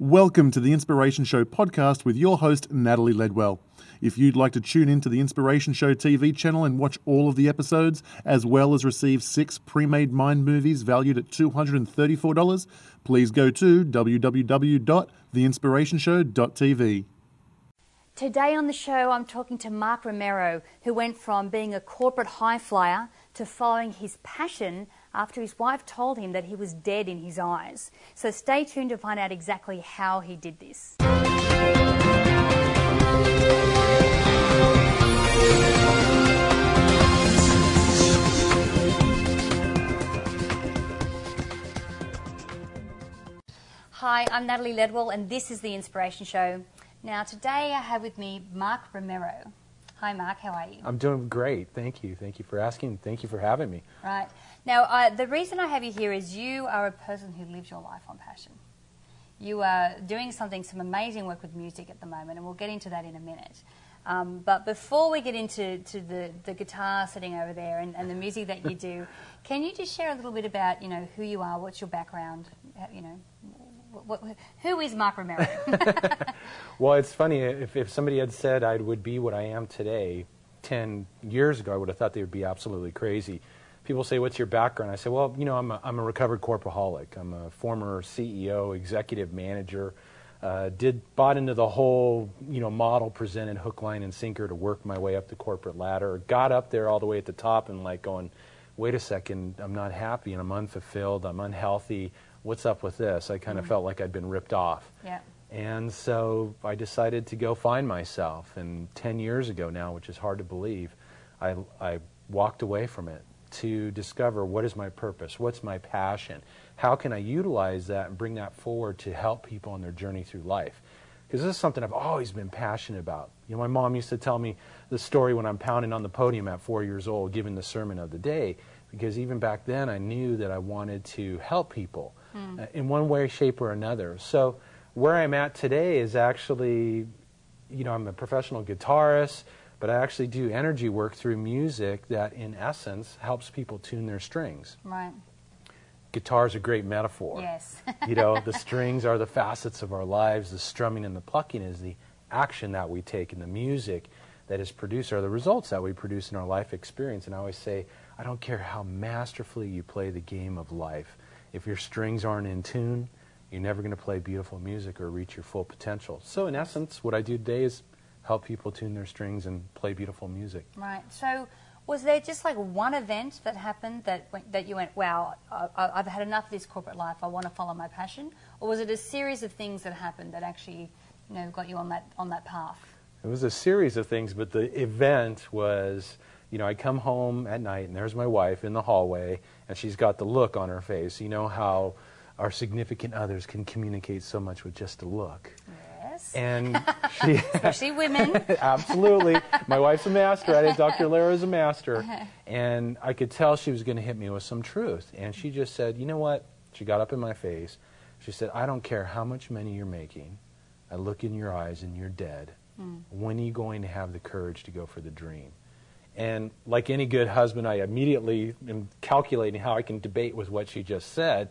Welcome to the Inspiration Show podcast with your host, Natalie Ledwell. If you'd like to tune in to the Inspiration Show TV channel and watch all of the episodes, as well as receive six pre made mind movies valued at $234, please go to www.theinspirationshow.tv. Today on the show, I'm talking to Mark Romero, who went from being a corporate high flyer to following his passion after his wife told him that he was dead in his eyes. So stay tuned to find out exactly how he did this. Hi, I'm Natalie Ledwell, and this is The Inspiration Show. Now, today I have with me Mark Romero. Hi, Mark, how are you? I'm doing great. Thank you. Thank you for asking. Thank you for having me. Right. Now, uh, the reason I have you here is you are a person who lives your life on passion. You are doing something, some amazing work with music at the moment, and we'll get into that in a minute. Um, but before we get into to the, the guitar sitting over there and, and the music that you do, can you just share a little bit about you know who you are, what's your background, you know, what, who is Mark Romero? well, it's funny if, if somebody had said I would be what I am today, ten years ago, I would have thought they would be absolutely crazy. People say, "What's your background?" I say, "Well, you know, I'm a, I'm a recovered corporaholic. I'm a former CEO, executive manager." Uh, did bought into the whole you know model presented hook line and sinker to work my way up the corporate ladder got up there all the way at the top and like going wait a second i'm not happy and i'm unfulfilled i'm unhealthy what's up with this i kind of mm. felt like i'd been ripped off yeah. and so i decided to go find myself and 10 years ago now which is hard to believe i, I walked away from it to discover what is my purpose what's my passion how can I utilize that and bring that forward to help people on their journey through life? Because this is something I've always been passionate about. You know, my mom used to tell me the story when I'm pounding on the podium at four years old, giving the sermon of the day, because even back then I knew that I wanted to help people mm. uh, in one way, shape, or another. So where I'm at today is actually, you know, I'm a professional guitarist, but I actually do energy work through music that, in essence, helps people tune their strings. Right Guitar is a great metaphor. Yes. you know, the strings are the facets of our lives. The strumming and the plucking is the action that we take, and the music that is produced are the results that we produce in our life experience. And I always say, I don't care how masterfully you play the game of life. If your strings aren't in tune, you're never going to play beautiful music or reach your full potential. So, in essence, what I do today is help people tune their strings and play beautiful music. Right. So, was there just like one event that happened that that you went, wow, I, I've had enough of this corporate life. I want to follow my passion, or was it a series of things that happened that actually, you know, got you on that on that path? It was a series of things, but the event was, you know, I come home at night and there's my wife in the hallway, and she's got the look on her face. You know how our significant others can communicate so much with just a look. Yes. And she, especially women. absolutely. My wife's a master at it. Dr. Lara is a master. And I could tell she was going to hit me with some truth. And she just said, you know what? She got up in my face. She said, I don't care how much money you're making. I look in your eyes and you're dead. Mm. When are you going to have the courage to go for the dream? And like any good husband, I immediately am calculating how I can debate with what she just said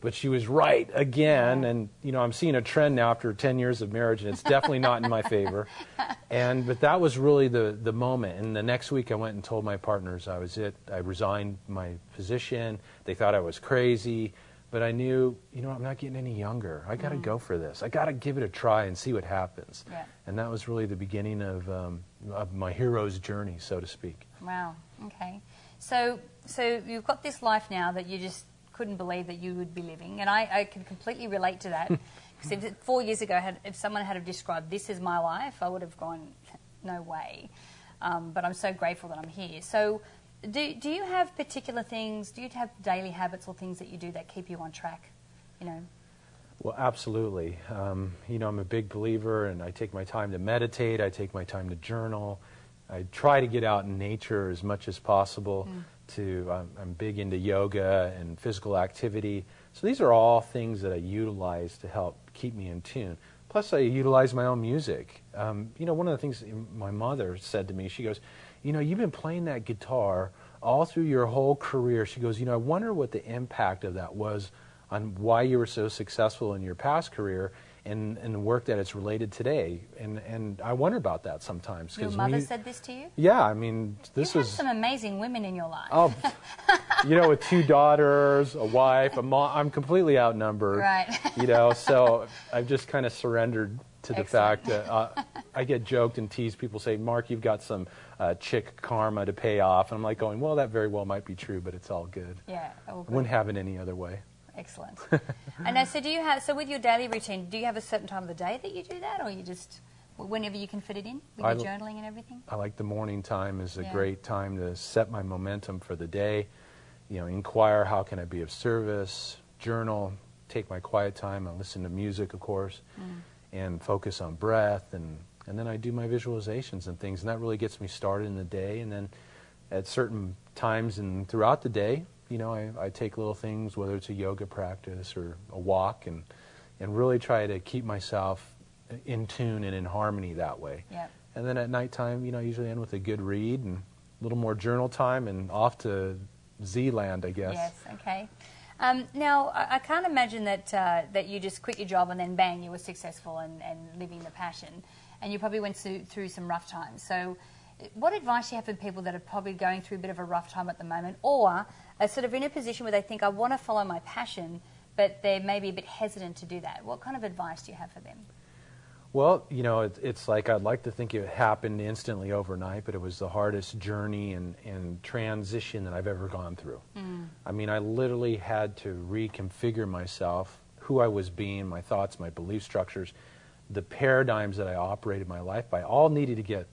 but she was right again. And you know, I'm seeing a trend now after 10 years of marriage, and it's definitely not in my favor. And but that was really the the moment. And the next week, I went and told my partners I was it. I resigned my position. They thought I was crazy, but I knew, you know, I'm not getting any younger. I got to mm. go for this. I got to give it a try and see what happens. Yeah. And that was really the beginning of um, of my hero's journey, so to speak. Wow. Okay. So so you've got this life now that you just couldn't believe that you would be living. And I, I can completely relate to that. Because four years ago, had, if someone had have described this as my life, I would have gone, no way. Um, but I'm so grateful that I'm here. So, do, do you have particular things, do you have daily habits or things that you do that keep you on track? You know? Well, absolutely. Um, you know, I'm a big believer, and I take my time to meditate. I take my time to journal. I try to get out in nature as much as possible. Mm to, um, I'm big into yoga and physical activity. So these are all things that I utilize to help keep me in tune. Plus, I utilize my own music. Um, you know, one of the things my mother said to me, she goes, You know, you've been playing that guitar all through your whole career. She goes, You know, I wonder what the impact of that was on why you were so successful in your past career and, and the work that it's related today. And, and I wonder about that sometimes. Your mother you- said this to you? Yeah, I mean, this you have some amazing women in your life. Oh, you know, with two daughters, a wife, a mom, I'm completely outnumbered. Right. You know, so I've just kind of surrendered to the Excellent. fact that uh, I get joked and teased. People say, "Mark, you've got some uh, chick karma to pay off," and I'm like going, "Well, that very well might be true, but it's all good. Yeah, all I good. wouldn't have it any other way." Excellent. and now, so do you have, so with your daily routine, do you have a certain time of the day that you do that, or you just, whenever you can fit it in with I your journaling and everything? I like the morning time is a Yeah. great time to set my momentum for the day. You know, inquire how can I be of service, journal, take my quiet time, and listen to music, of course, Mm. And focus on breath, and and then I do my visualizations and things, and that really gets me started in the day. And then at certain times and throughout the day, you know, I, I take little things, whether it's a yoga practice or a walk, and and really try to keep myself in tune and in harmony that way. Yeah. And then at nighttime, you know, I usually end with a good read and a little more journal time and off to Z-land, I guess. Yes, okay. Um, now, I, I can't imagine that, uh, that you just quit your job and then bang, you were successful and, and living the passion. And you probably went through, through some rough times. So, what advice do you have for people that are probably going through a bit of a rough time at the moment or are sort of in a position where they think, I want to follow my passion, but they're maybe a bit hesitant to do that? What kind of advice do you have for them? Well, you know, it, it's like I'd like to think it happened instantly overnight, but it was the hardest journey and, and transition that I've ever gone through. Mm. I mean, I literally had to reconfigure myself, who I was being, my thoughts, my belief structures, the paradigms that I operated my life by, all needed to get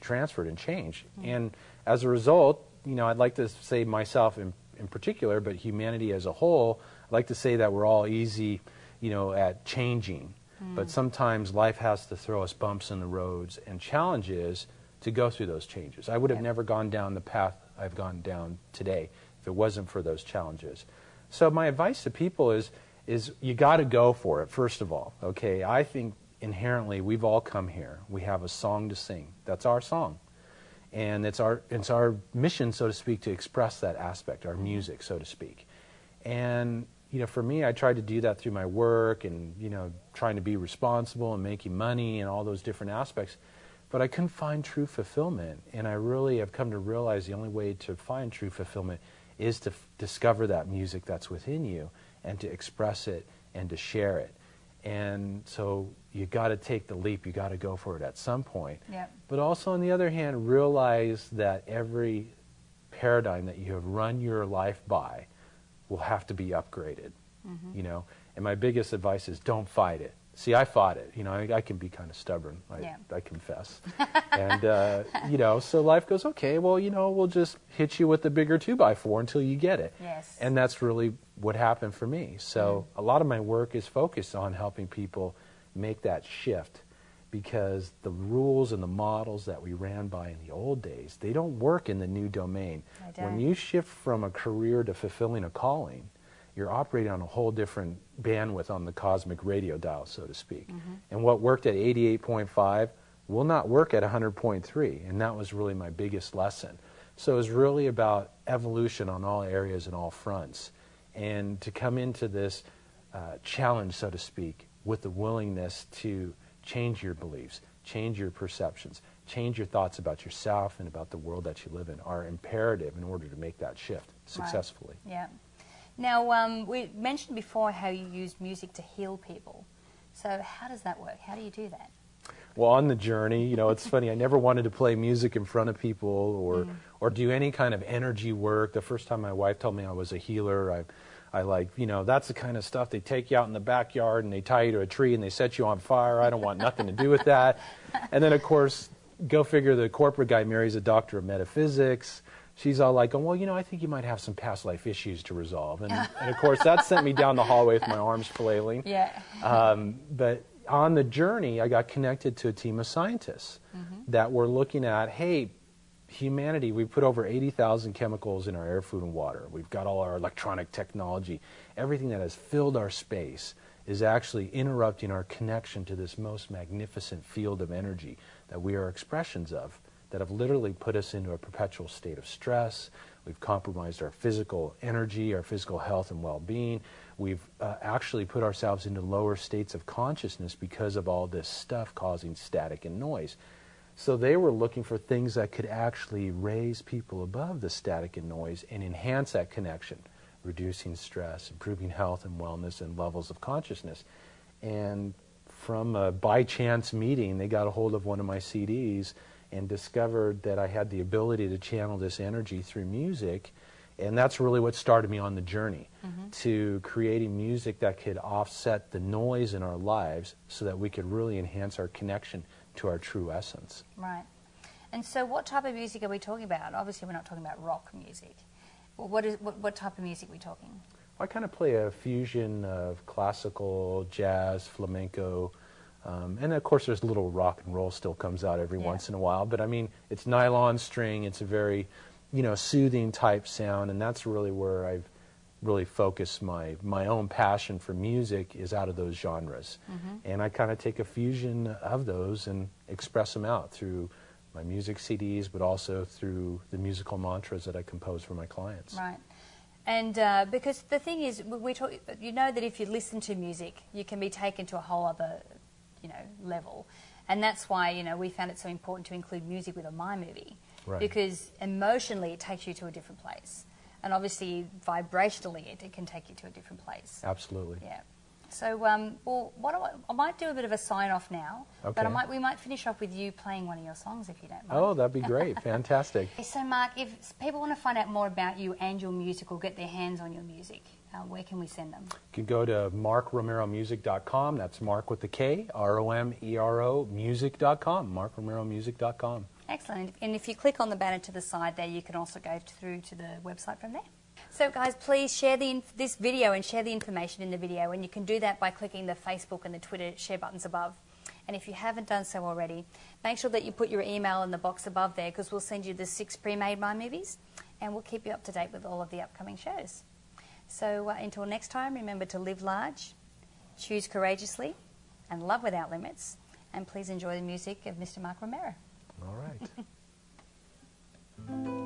transferred and changed. Mm. And as a result, you know, I'd like to say myself in, in particular, but humanity as a whole, I'd like to say that we're all easy, you know, at changing. But sometimes life has to throw us bumps in the roads and challenges to go through those changes. I would have Yeah. never gone down the path I've gone down today if it wasn't for those challenges. So my advice to people is is you got to go for it first of all. Okay, I think inherently we've all come here. We have a song to sing. That's our song. And it's our it's our mission so to speak to express that aspect, our music so to speak. And you know, for me, I tried to do that through my work and you know, trying to be responsible and making money and all those different aspects. But I couldn't find true fulfillment, and I really have come to realize the only way to find true fulfillment is to f- discover that music that's within you and to express it and to share it. And so you got to take the leap. You got to go for it at some point. Yep. But also, on the other hand, realize that every paradigm that you have run your life by will have to be upgraded. You know, and my biggest advice is don't fight it. See, I fought it. You know, I, I can be kind of stubborn. I, Yeah. I confess. and uh, you know, so life goes okay. Well, you know, we'll just hit you with the bigger two by four until you get it. Yes. And that's really what happened for me. So a lot of my work is focused on helping people make that shift because the rules and the models that we ran by in the old days, they don't work in the new domain. When you shift from a career to fulfilling a calling, you're operating on a whole different bandwidth on the cosmic radio dial, so to speak. Mhm. And what worked at 88.5 will not work at 100.3, and that was really my biggest lesson. So it was really about evolution on all areas and all fronts, and to come into this uh, challenge, so to speak, with the willingness to change your beliefs, change your perceptions, change your thoughts about yourself and about the world that you live in are imperative in order to make that shift successfully. Yeah. Now, um, we mentioned before how you use music to heal people. So, how does that work? How do you do that? Well, on the journey, you know, it's funny. I never wanted to play music in front of people or Mm. or do any kind of energy work. The first time my wife told me I was a healer, I I like, you know, that's the kind of stuff they take you out in the backyard and they tie you to a tree and they set you on fire. I don't want nothing to do with that. And then of course, go figure the corporate guy marries a doctor of metaphysics. She's all like, oh, well, you know, I think you might have some past life issues to resolve. And, and of course, that sent me down the hallway with my arms flailing. Yeah. Um, but on the journey, I got connected to a team of scientists that were looking at, hey, humanity, we put over 80,000 chemicals in our air, food, and water. We've got all our electronic technology. Everything that has filled our space is actually interrupting our connection to this most magnificent field of energy that we are expressions of, that have literally put us into a perpetual state of stress, We've compromised our physical energy, our physical health and well being. We've uh, actually put ourselves into lower states of consciousness because of all this stuff causing static and noise. So they were looking for things that could actually raise people above the static and noise and enhance that connection, reducing stress, improving health and wellness and levels of consciousness. And from a by chance meeting, they got a hold of one of my CDs and discovered that I had the ability to channel this energy through music. And that's really what started me on the journey Mm-hmm. to creating music that could offset the noise in our lives so that we could really enhance our connection to our true essence. Right. And so, what type of music are we talking about? Obviously, we're not talking about rock music. What is what, what type of music are we talking? I kind of play a fusion of classical, jazz, flamenco, um, and of course there's a little rock and roll still comes out every Yeah. once in a while. But I mean, it's nylon string. It's a very, you know, soothing type sound, and that's really where I've really focus my my own passion for music is out of those genres, and I kind of take a fusion of those and express them out through my music CDs, but also through the musical mantras that I compose for my clients. Right. And uh, because the thing is, we we talk, you know that if you listen to music, you can be taken to a whole other, you know, level. And that's why, you know, we found it so important to include music with a Mind Movie. Right. Because emotionally, it takes you to a different place. And obviously, vibrationally, it, it can take you to a different place. Absolutely. Yeah. So, um, well, what I, I might do a bit of a sign off now, but I might, we might finish off with you playing one of your songs if you don't mind. Oh, that'd be great. Fantastic. So, Mark, if people want to find out more about you and your music or get their hands on your music, uh, where can we send them? You can go to markromeromusic.com. That's Mark with the K, R O M E R O music.com, markromeromusic.com. Excellent. And if you click on the banner to the side there, you can also go through to the website from there. So, guys, please share the this video and share the information in the video. And you can do that by clicking the Facebook and the Twitter share buttons above. And if you haven't done so already, make sure that you put your email in the box above there because we'll send you the six pre made Mind Movies and we'll keep you up to date with all of the upcoming shows. So, uh, until next time, remember to live large, choose courageously, and love without limits. And please enjoy the music of Mr. Mark Romero. All right.